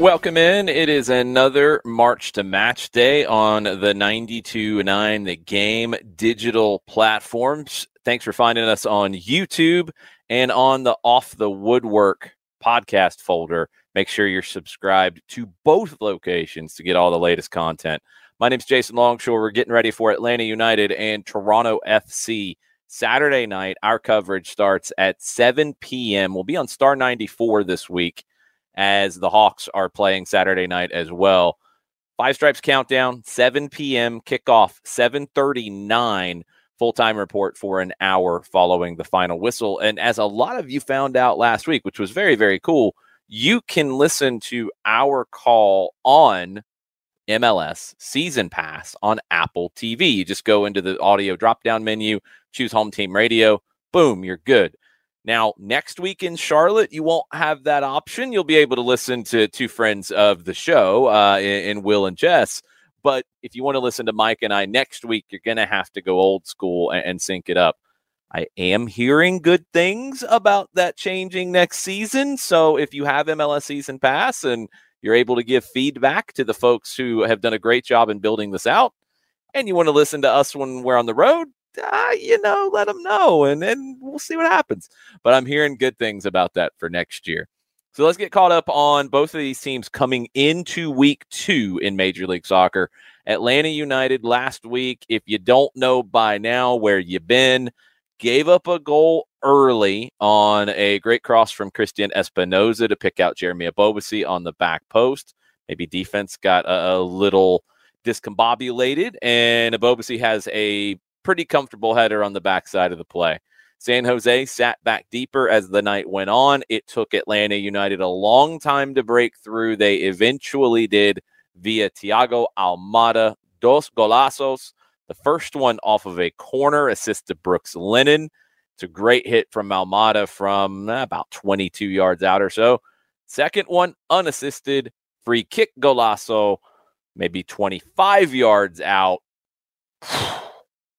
Welcome in. It is another March to Match Day on the 92.9 The Game digital platforms. Thanks for finding us on YouTube and on the Off the Woodwork podcast folder. Make sure you're subscribed to both locations to get all the latest content. My name is Jason Longshore. We're getting ready for Atlanta United and Toronto FC. Saturday night, our coverage starts at 7 p.m. We'll be on Star 94 this week as the Hawks are playing Saturday night as well. Five Stripes countdown, 7 p.m. kickoff, 7:39 full-time report for an hour following the final whistle. And as a lot of you found out last week, which was very very cool, you can listen to our call on MLS Season Pass on Apple TV. You just go into the audio drop-down menu, choose Home Team Radio, boom, you're good. Now, next week in Charlotte, you won't have that option. You'll be able to listen to two friends of the show uh, in, in Will and Jess. But if you want to listen to Mike and I next week, you're going to have to go old school and, and sync it up. I am hearing good things about that changing next season. So if you have MLS season pass and you're able to give feedback to the folks who have done a great job in building this out, and you want to listen to us when we're on the road, uh, you know, let them know and then we'll see what happens. But I'm hearing good things about that for next year. So let's get caught up on both of these teams coming into week two in Major League Soccer. Atlanta United last week, if you don't know by now where you've been, gave up a goal early on a great cross from Cristian Espinoza to pick out Jeremy Ebobisse on the back post. Maybe defense got a, a little discombobulated, and Ebobisse has a pretty comfortable header on the backside of the play. San Jose sat back deeper as the night went on. It took Atlanta United a long time to break through. They eventually did via Thiago Almada, dos golazos. The first one off of a corner, assist to Brooks Lennon. It's a great hit from Almada from eh, about 22 yards out or so. Second one, unassisted, free kick golazo, maybe 25 yards out.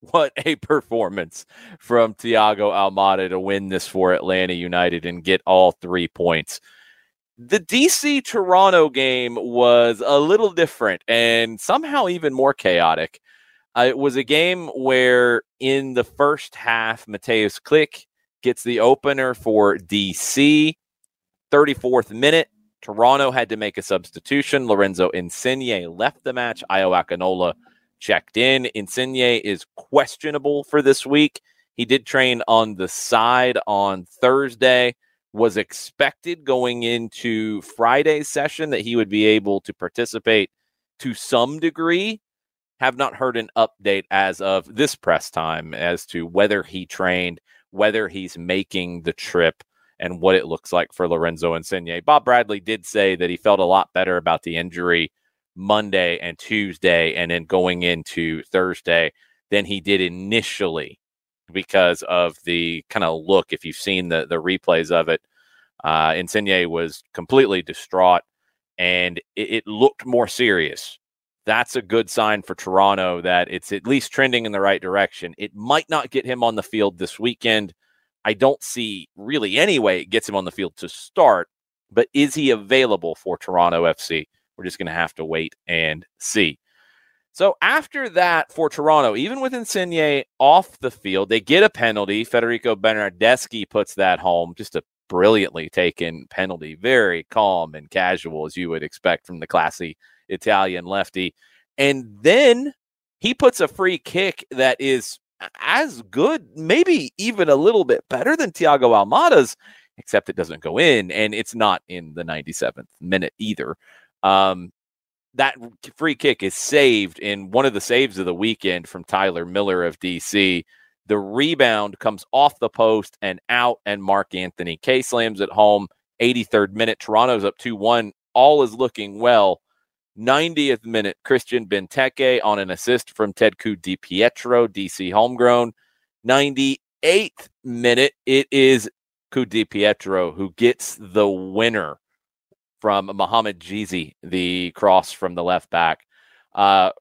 What a performance from Thiago Almada to win this for Atlanta United and get all three points. The DC Toronto game was a little different and somehow even more chaotic. Uh, it was a game where in the first half, Mateusz Klich gets the opener for DC. 34th minute, Toronto had to make a substitution. Lorenzo Insigne left the match. Ayo Akinola checked in. Insigne is questionable for this week. He did train on the side on Thursday. Was expected going into Friday's session that he would be able to participate to some degree. Have not heard an update as of this press time as to whether he trained, whether he's making the trip, and what it looks like for Lorenzo Insigne. Bob Bradley did say that he felt a lot better about the injury Monday and Tuesday, and then going into Thursday than he did initially because of the kind of look. If you've seen the the replays of it, uh, Insigne was completely distraught, and it, it looked more serious. That's a good sign for Toronto that it's at least trending in the right direction. It might not get him on the field this weekend. I don't see really any way it gets him on the field to start, but is he available for Toronto FC? We're just going to have to wait and see. So after that for Toronto, even with Insigne off the field, they get a penalty. Federico Bernardeschi puts that home. Just a brilliantly taken penalty, very calm and casual as you would expect from the classy Italian lefty. And then he puts a free kick that is as good, maybe even a little bit better than Thiago Almada's, except it doesn't go in, and it's not in the 97th minute either. Um, that free kick is saved in one of the saves of the weekend from Tyler Miller of DC. The rebound comes off the post and out, and Mark Anthony Kaye slams it home. 83rd minute, Toronto's up 2 1. All is looking well. 90th minute, Christian Benteke on an assist from Ted Ku-DiPietro, DC homegrown. 98th minute, it is Ku DiPietro who gets the winner from Mohanad Jeahze, the cross from the left back. Uh,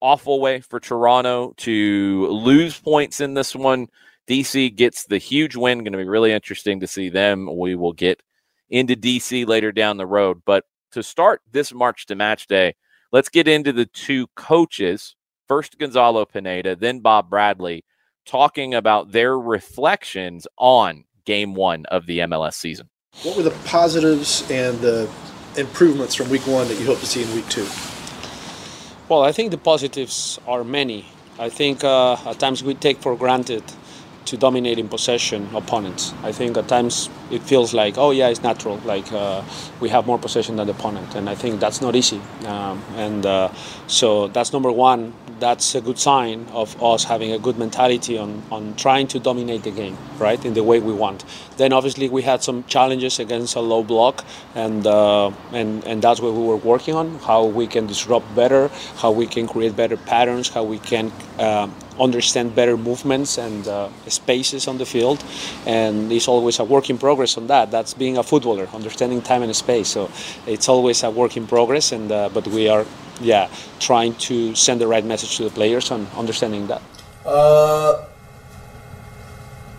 awful way for Toronto to lose points in this one. DC gets the huge win. Going to be really interesting to see them. We will get into DC later down the road. But to start this March to match day, let's get into the two coaches. First, Gonzalo Pineda, then Bob Bradley, talking about their reflections on game one of the MLS season. What were the positives and the improvements from week one that you hope to see in week two? Well, I think the positives are many. I think uh, at times we take for granted to dominate in possession opponents. I think at times it feels like, oh yeah, it's natural. Like uh, we have more possession than the opponent, and I think that's not easy. Um, and uh, so that's number one. That's a good sign of us having a good mentality on, on trying to dominate the game, right, in the way we want. Then obviously we had some challenges against a low block, and uh, and and that's what we were working on: how we can disrupt better, how we can create better patterns, how we can uh, understand better movements and uh, spaces on the field. And it's always a work in progress on that. That's being a footballer, understanding time and space. So it's always a work in progress. And uh, but we are, yeah, trying to send the right message to the players on understanding that. Uh,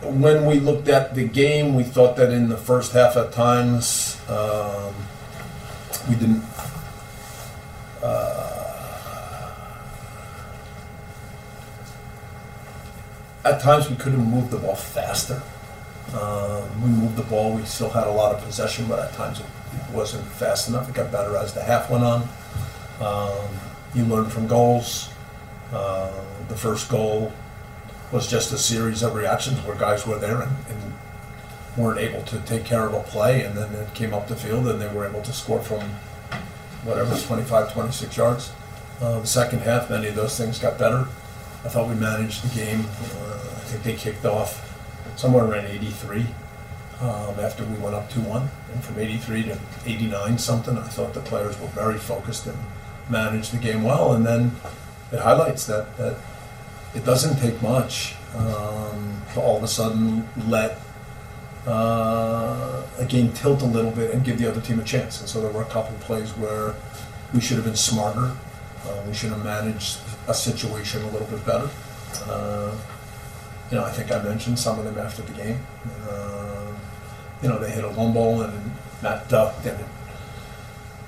when we looked at the game, we thought that in the first half at times um, we didn't. Uh, at times we could have moved the ball faster. Um, we moved the ball. We still had a lot of possession, but at times it, it wasn't fast enough. It got better as the half went on. Um, you learn from goals. Uh, the first goal was just a series of reactions where guys were there and, and, weren't able to take care of a play, and then it came up the field and they were able to score from whatever, 25, 26 yards. Uh, the second half, many of those things got better. I thought we managed the game. Uh, I think they kicked off somewhere around 83 um, after we went up 2-1. And from 83 to 89 something, I thought the players were very focused and managed the game well. And then it highlights that, that it doesn't take much um, to all of a sudden let uh, a game tilt a little bit and give the other team a chance. And so there were a couple of plays where we should have been smarter. Uh, we should have managed a situation a little bit better. Uh, you know, I think I mentioned some of them after the game. Uh, you know, they hit a long ball and Matt ducked and it,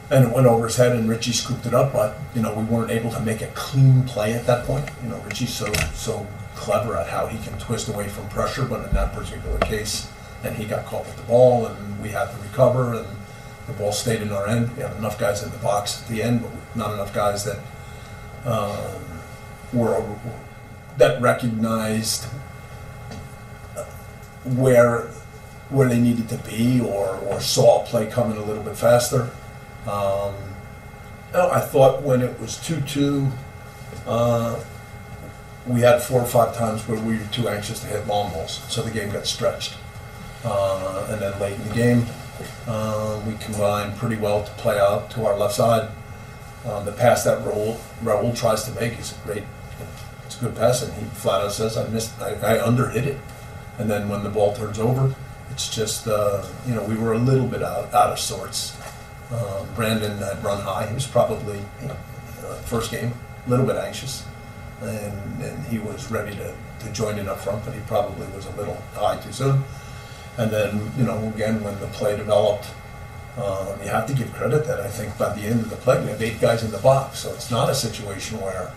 and it went over his head and Richie scooped it up, but you know we weren't able to make a clean play at that point. You know, Richie's so so clever at how he can twist away from pressure, but in that particular case, and he got caught with the ball, and we had to recover, and the ball stayed in our end. We had enough guys in the box at the end, but not enough guys that um, were that recognized where where they needed to be or, or saw play coming a little bit faster. Um, I thought when it was 2 2, uh, we had four or five times where we were too anxious to hit long balls, so the game got stretched. Uh, and then late in the game, uh, we combined pretty well to play out to our left side. Um, the pass that Raul, Raul tries to make is a great, it's a good pass, and he flat out says, "I missed, I, I underhit it." And then when the ball turns over, it's just, uh, you know, we were a little bit out, out of sorts. Um, Brandon had run high. He was probably, you know, uh, first game, a little bit anxious, and, and he was ready to, to join in up front, but he probably was a little high too soon. And then, you know, again, when the play developed, um, you have to give credit that I think by the end of the play we have eight guys in the box, so it's not a situation where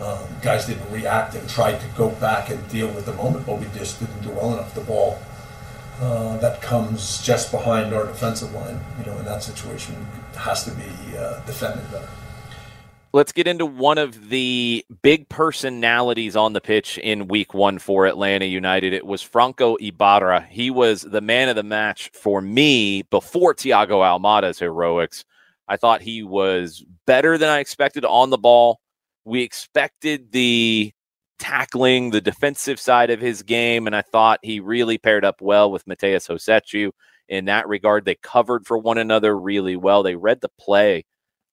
um, guys didn't react and tried to go back and deal with the moment, but we just didn't do well enough. The ball uh, that comes just behind our defensive line, you know, in that situation has to be uh, defended better. Let's get into one of the big personalities on the pitch in week one for Atlanta United. It was Franco Ibarra. He was the man of the match for me before Thiago Almada's heroics. I thought he was better than I expected on the ball. We expected the tackling, the defensive side of his game, and I thought he really paired up well with Matheus Rossetto in that regard. They covered for one another really well. They read the play,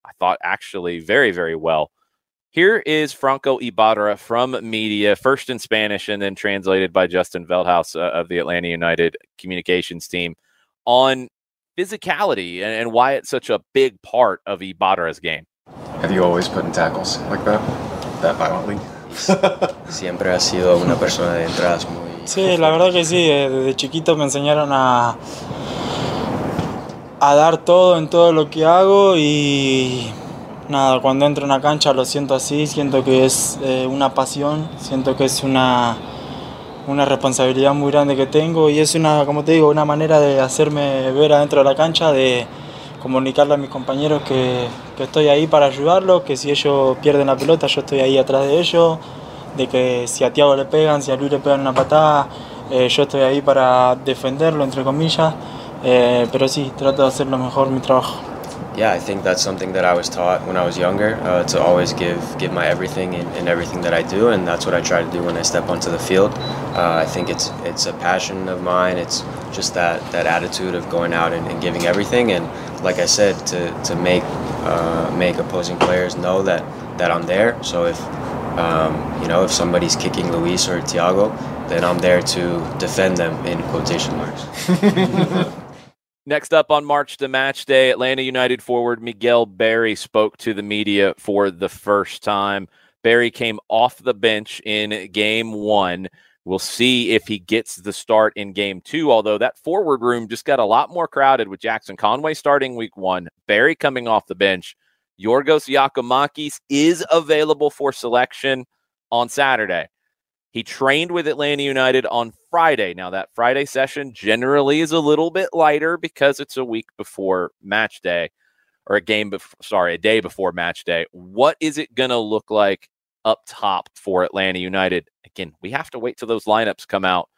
I thought, actually very, very well. Here is Franco Ibarra from media, first in Spanish and then translated by Justin Veldhaus uh, of the Atlanta United communications team on physicality and, and why it's such a big part of Ibarra's game. Have you always put in tackles like that, that violently? Siempre ha sido una persona de entradas muy... Sí, la verdad que sí, eh, desde chiquito me enseñaron a, a dar todo en todo lo que hago y nada, cuando entro en una cancha lo siento así, siento que es eh, una pasión, siento que es una, una responsabilidad muy grande que tengo y es una, como te digo, una manera de hacerme ver adentro de la cancha, de comunicarle a mis compañeros que, que estoy ahí para ayudarlos, que si ellos pierden la pelota yo estoy ahí atrás de ellos, de que si a Tiago le pegan, si a Luis le pegan una patada, eh, yo estoy ahí para defenderlo, entre comillas, eh, pero sí, trato de hacer lo mejor mi trabajo. Yeah, I think that's something that I was taught when I was younger uh, to always give give my everything in, in, everything that I do, and that's what I try to do when I step onto the field. Uh, I think it's it's a passion of mine. It's just that that attitude of going out and, and giving everything, and like I said, to, to make uh, make opposing players know that that I'm there. So if um, you know if somebody's kicking Luis or Thiago, then I'm there to defend them in quotation marks. Next up on March the Match Day, Atlanta United forward Miguel Berry spoke to the media for the first time. Berry came off the bench in game one. We'll see if he gets the start in game two, although that forward room just got a lot more crowded with Jackson Conway starting week one, Berry coming off the bench. Yorgos Giakoumakis is available for selection on Saturday. He trained with Atlanta United on Friday. Now, that Friday session generally is a little bit lighter because it's a week before match day or a game before, sorry, a day before match day. What is it going to look like up top for Atlanta United? Again, we have to wait till those lineups come out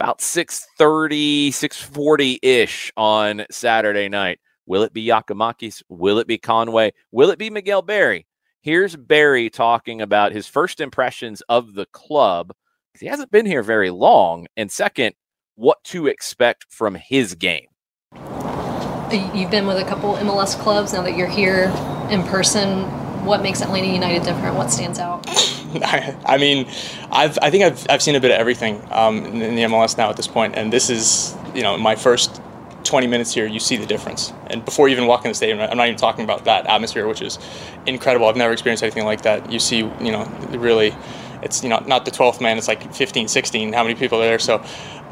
about 6:30, 6:40-ish on Saturday night. Will it be Giakoumakis? Will it be Conway? Will it be Miguel Berry? Here's Berry talking about his first impressions of the club. He hasn't been here very long. And second, what to expect from his game. You've been with a couple MLS clubs now that you're here in person. What makes Atlanta United different? What stands out? I mean, I've, I think I've, I've seen a bit of everything um, in the MLS now at this point, and this is you know my first 20 minutes here, you see the difference. And before you even walk in the stadium, I'm not even talking about that atmosphere, which is incredible. I've never experienced anything like that. You see, you know, really, it's you know not the 12th man. It's like 15, 16. How many people are there? So,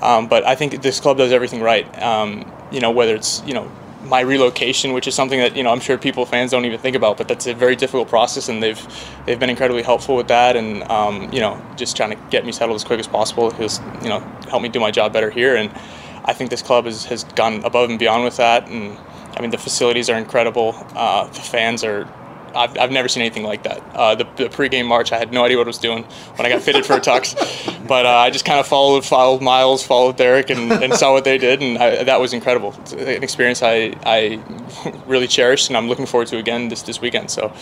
um, but I think this club does everything right. Um, you know, whether it's you know my relocation, which is something that you know I'm sure people fans don't even think about, but that's a very difficult process, and they've they've been incredibly helpful with that, and um, you know just trying to get me settled as quick as possible because you know help me do my job better here and. I think this club has, has gone above and beyond with that. And I mean, the facilities are incredible. Uh, the fans are. I've, I've never seen anything like that. Uh, the, the pregame march, I had no idea what I was doing when I got fitted for a tux, but uh, I just kind of followed, followed Miles, followed Derek, and, and saw what they did, and I, that was incredible. It's an experience I, I really cherished, and I'm looking forward to again this, this weekend. So,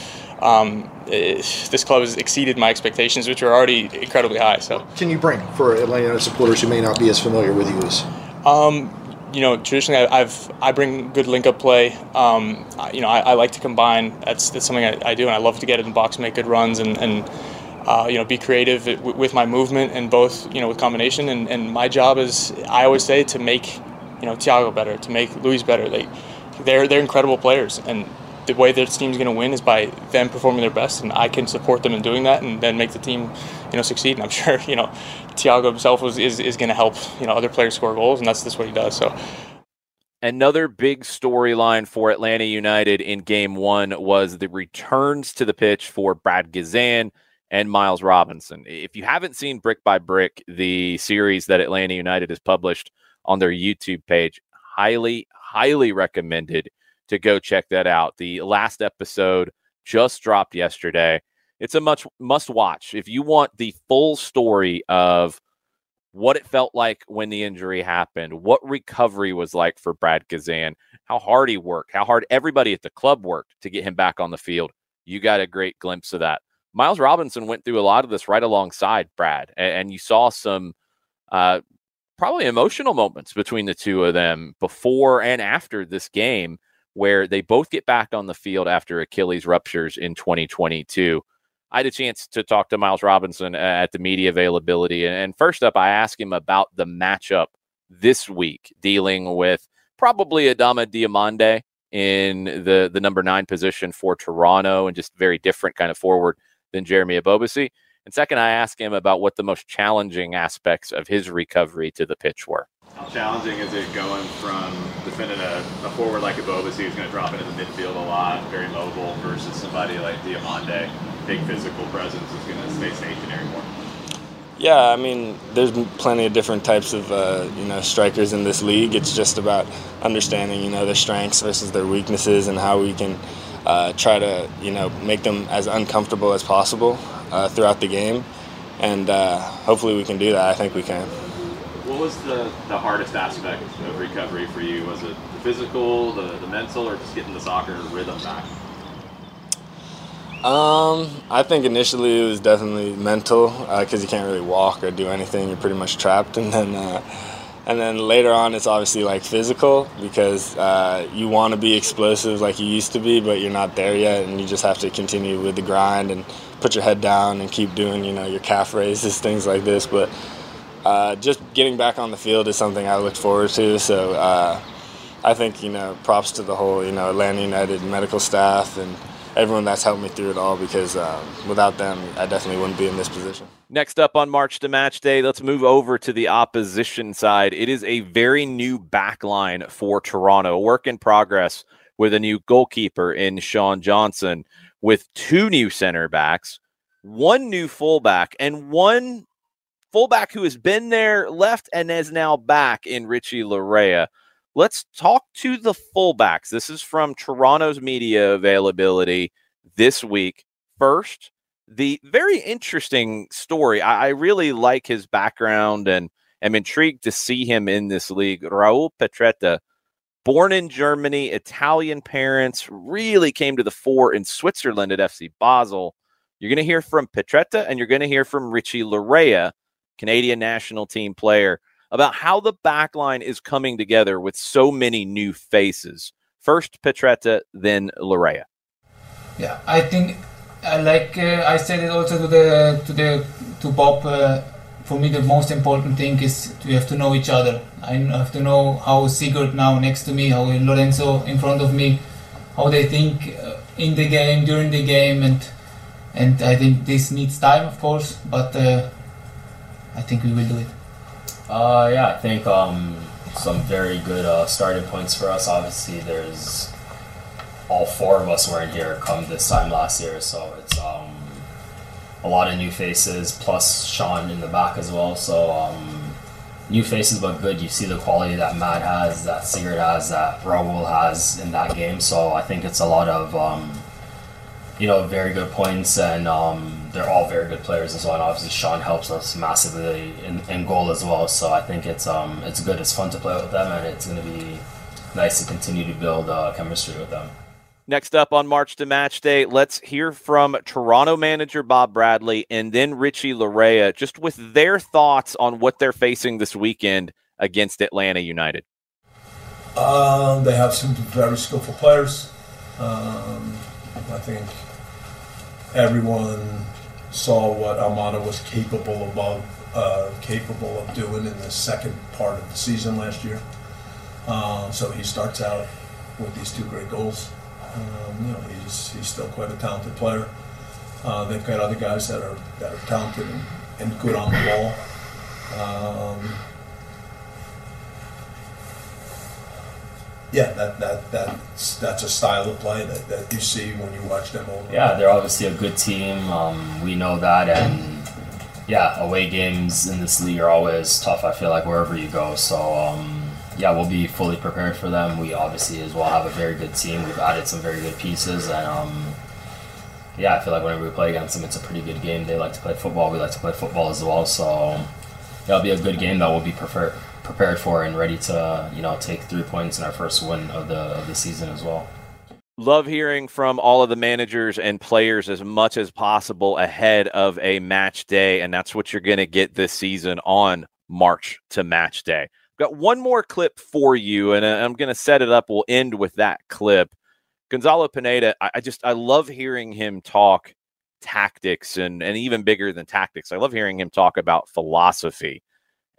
um, it, this club has exceeded my expectations, which are already incredibly high. So, can you bring for Atlanta supporters who may not be as familiar with you as um, you know, traditionally I've I bring good link up play. Um, you know, I, I, like to combine. That's that's something I, I, do, and I love to get in the box, make good runs, and and uh, you know, be creative with my movement and both you know with combination. And, and my job is I always say to make you know Thiago better, to make Luis better. They they're they're incredible players, and the way this team's going to win is by them performing their best, and I can support them in doing that, and then make the team, you know, succeed. And I'm sure, you know, Thiago himself was, is is going to help, you know, other players score goals, and that's just what he does. So. Another big storyline for Atlanta United in game one was the returns to the pitch for Brad Guzan and Miles Robinson. If you haven't seen Brick by Brick, the series that Atlanta United has published on their YouTube page, highly, highly recommended to go check that out. The last episode just dropped yesterday. It's a much must watch if you want the full story of what it felt like when the injury happened, what recovery was like for Brad Guzan, how hard he worked, how hard everybody at the club worked to get him back on the field. You got a great glimpse of that. Miles Robinson went through a lot of this right alongside Brad, and, and you saw some uh, probably emotional moments between the two of them before and after this game, where they both get back on the field after Achilles ruptures in 2022. I had a chance to talk to Miles Robinson uh, at the media availability. And first up, I asked him about the matchup this week, dealing with probably Adama Diomande in the, the number nine position for Toronto and just very different kind of forward than Jeremy Ebobisse. And second, I asked him about what the most challenging aspects of his recovery to the pitch were. How challenging is it going from defending a, a forward like Ebobisse who's going to drop into the midfield a lot, very mobile, versus somebody like Diomande, big physical presence, who's going to stay stationary more? Yeah, I mean, there's plenty of different types of uh, you know strikers in this league. It's just about understanding you know their strengths versus their weaknesses and how we can uh, try to you know make them as uncomfortable as possible uh, throughout the game, and uh, hopefully we can do that. I think we can. What was the, the hardest aspect of recovery for you? Was it the physical, the, the mental, or just getting the soccer rhythm back? Um, I think initially it was definitely mental because uh, you can't really walk or do anything. You're pretty much trapped, and then uh, and then later on it's obviously like physical because uh, you want to be explosive like you used to be, but you're not there yet, and you just have to continue with the grind and put your head down and keep doing you know your calf raises, things like this. But uh, just getting back on the field is something I look forward to. So uh, I think you know props to the whole you know Atlanta United medical staff and everyone that's helped me through it all because um, without them, I definitely wouldn't be in this position. Next up on March to Match Day, let's move over to the opposition side. It is a very new back line for Toronto, work in progress with a new goalkeeper in Sean Johnson, with two new center backs, one new fullback, and one fullback who has been there, left, and is now back in Richie Laryea. Let's talk to the fullbacks. This is from Toronto's media availability this week. First, the very interesting story. I, I really like his background and am intrigued to see him in this league. Raul Petretta, born in Germany, Italian parents, really came to the fore in Switzerland at FC Basel. You're going to hear from Petretta and you're going to hear from Richie Laryea, Canadian national team player about how the back line is coming together with so many new faces. First Petretta, then Laryea. Yeah, I think like uh, I said it also to the to the to Bob. Uh, for me, the most important thing is we have to know each other. I have to know how Sigurd now next to me, how Lorenzo in front of me, how they think uh, in the game during the game, and and I think this needs time, of course, but uh, I think we will do it. Uh, yeah, I think um, some very good uh, starting points for us. Obviously, there's all four of us were in here come this time last year, so it's um, a lot of new faces plus Sean in the back as well. So um, new faces, but good. You see the quality that Matt has, that Sigurd has, that Raul has in that game. So I think it's a lot of um, you know very good points and um, they're all very good players as well. And obviously, Sean helps us massively in, in goal as well. So I think it's um it's good. It's fun to play with them, and it's going to be nice to continue to build uh, chemistry with them. Next up on March to Match Day, let's hear from Toronto manager Bob Bradley and then Richie Laryea, just with their thoughts on what they're facing this weekend against Atlanta United. Um, they have some very skillful players. Um, I think everyone saw what Almada was capable of uh, capable of doing in the second part of the season last year. Uh, so he starts out with these two great goals. Um, you know, he's he's still quite a talented player. Uh, they've got other guys that are that are talented and, and good on the ball. Um, yeah, that, that that's that's a style of play that, that you see when you watch them over. Yeah, they're obviously a good team. Um, we know that, and yeah, away games in this league are always tough. I feel like wherever you go. So um, yeah, we'll be fully prepared for them. We obviously as well have a very good team. We've added some very good pieces, and um, yeah, I feel like whenever we play against them, it's a pretty good game. They like to play football. We like to play football as well. So it'll be a good game that we'll be prepared prepared for and ready to you know take three points in our first win of the of the season as well. Love hearing from all of the managers and players as much as possible ahead of a match day, and that's what you're going to get this season on March to match day. Got one more clip for you, and uh, I'm going to set it up. We'll end with that clip. Gonzalo Pineda, I, I just I love hearing him talk tactics and and even bigger than tactics. I love hearing him talk about philosophy.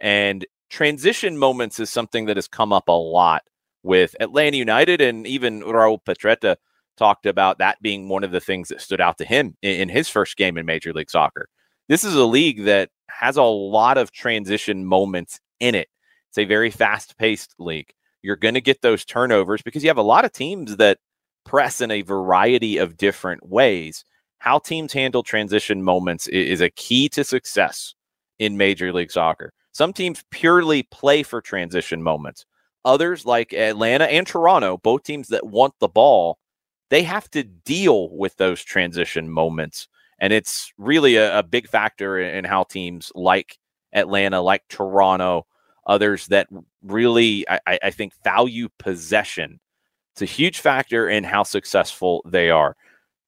And transition moments is something that has come up a lot with Atlanta United and even Raul Petretta talked about that being one of the things that stood out to him in, in his first game in Major League Soccer. This is a league that has a lot of transition moments in it. It's a very fast-paced league. You're going to get those turnovers because you have a lot of teams that press in a variety of different ways. How teams handle transition moments is a key to success in Major League Soccer. Some teams purely play for transition moments. Others, like Atlanta and Toronto, both teams that want the ball, they have to deal with those transition moments. And it's really a, a big factor in how teams like Atlanta, like Toronto, others that really, I, I think, value possession it's a huge factor in how successful they are.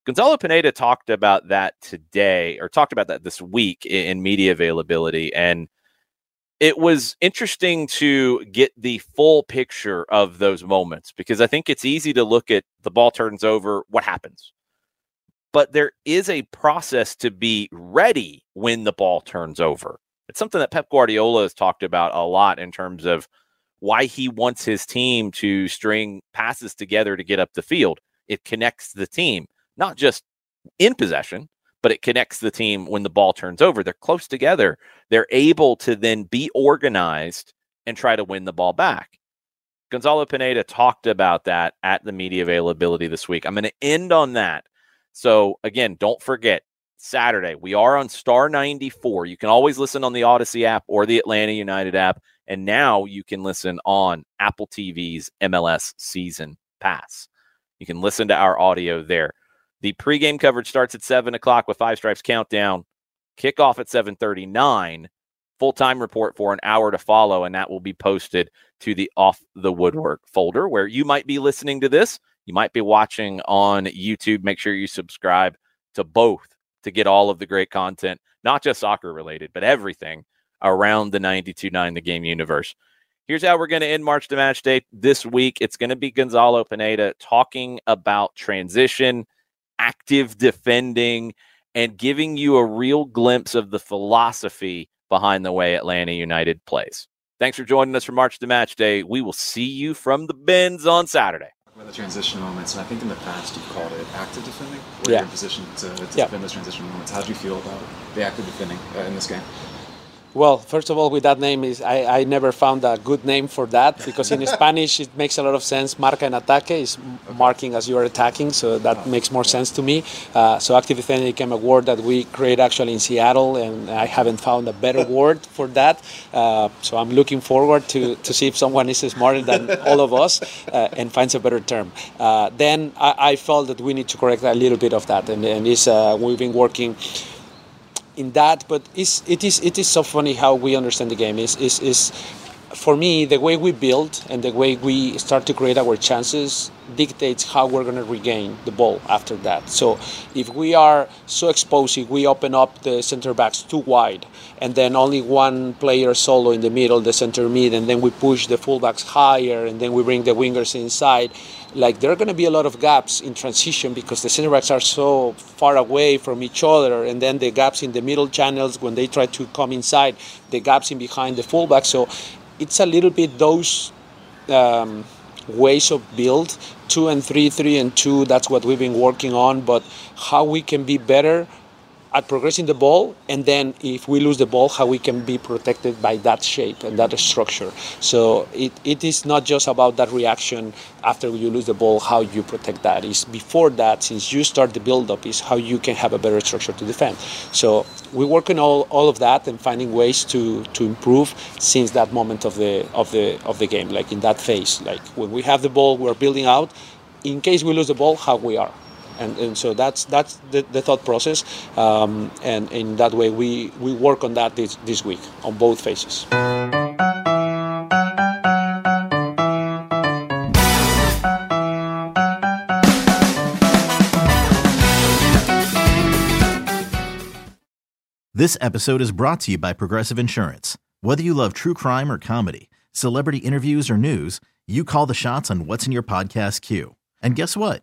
Gonzalo Pineda talked about that today, or talked about that this week in, in media availability. And it was interesting to get the full picture of those moments because I think it's easy to look at the ball turns over, what happens? But there is a process to be ready when the ball turns over. It's something that Pep Guardiola has talked about a lot in terms of why he wants his team to string passes together to get up the field. It connects the team, not just in possession, but it connects the team when the ball turns over. They're close together. They're able to then be organized and try to win the ball back. Gonzalo Pineda talked about that at the media availability this week. I'm going to end on that. So, again, don't forget Saturday, we are on Star 94. You can always listen on the Audacy app or the Atlanta United app. And now you can listen on Apple TV's MLS season pass. You can listen to our audio there. The pregame coverage starts at 7 o'clock with Five Stripes Countdown. Kickoff at 739. Full-time report for an hour to follow, and that will be posted to the Off the Woodwork folder where you might be listening to this. You might be watching on YouTube. Make sure you subscribe to both to get all of the great content, not just soccer related, but everything around the 92.9 The Game universe. Here's how we're going to end March to Match Day this week. It's going to be Gonzalo Pineda talking about transition, active defending, and giving you a real glimpse of the philosophy behind the way Atlanta United plays. Thanks for joining us for March to Match Day. We will see you from the bins on Saturday. About the transition moments, and I think in the past you've called it active defending, Yeah. you're in position to, to Yeah. defend those transition moments. How do you feel about the active defending uh, in this game? Well, first of all, with that name is I, I never found a good name for that because in Spanish it makes a lot of sense. Marca en ataque is marking as you are attacking, so that makes more sense to me. Uh, so active defending became a word that we create actually in Seattle, and I haven't found a better word for that. Uh, so I'm looking forward to, to see if someone is smarter than all of us uh, and finds a better term. Uh, then I, I felt that we need to correct a little bit of that, and, and it's, uh, we've been working in that, but it is it is so funny how we understand the game. Is is is for me the way we build and the way we start to create our chances dictates how we're going to regain the ball after that. So if we are so exposed, if we open up the center backs too wide, and then only one player solo in the middle, the center mid, and then we push the fullbacks higher, and then we bring the wingers inside. Like there are going to be a lot of gaps in transition because the center backs are so far away from each other, and then the gaps in the middle channels when they try to come inside, the gaps in behind the fullback. So it's a little bit those um, ways of build two and three, three and two. That's what we've been working on. But how we can be better at progressing the ball, and then if we lose the ball, how we can be protected by that shape and that structure. So it, it is not just about that reaction after you lose the ball, how you protect that. Is before that, since you start the build up, is how you can have a better structure to defend. So we work on all, all of that and finding ways to, to improve since that moment of the of the of the game, like in that phase. Like when we have the ball, we're building out. In case we lose the ball, how we are. And, and so that's that's the, the thought process, um, and in that way we, we work on that this, this week on both phases. This episode is brought to you by Progressive Insurance. Whether you love true crime or comedy, celebrity interviews or news, you call the shots on what's in your podcast queue. And guess what?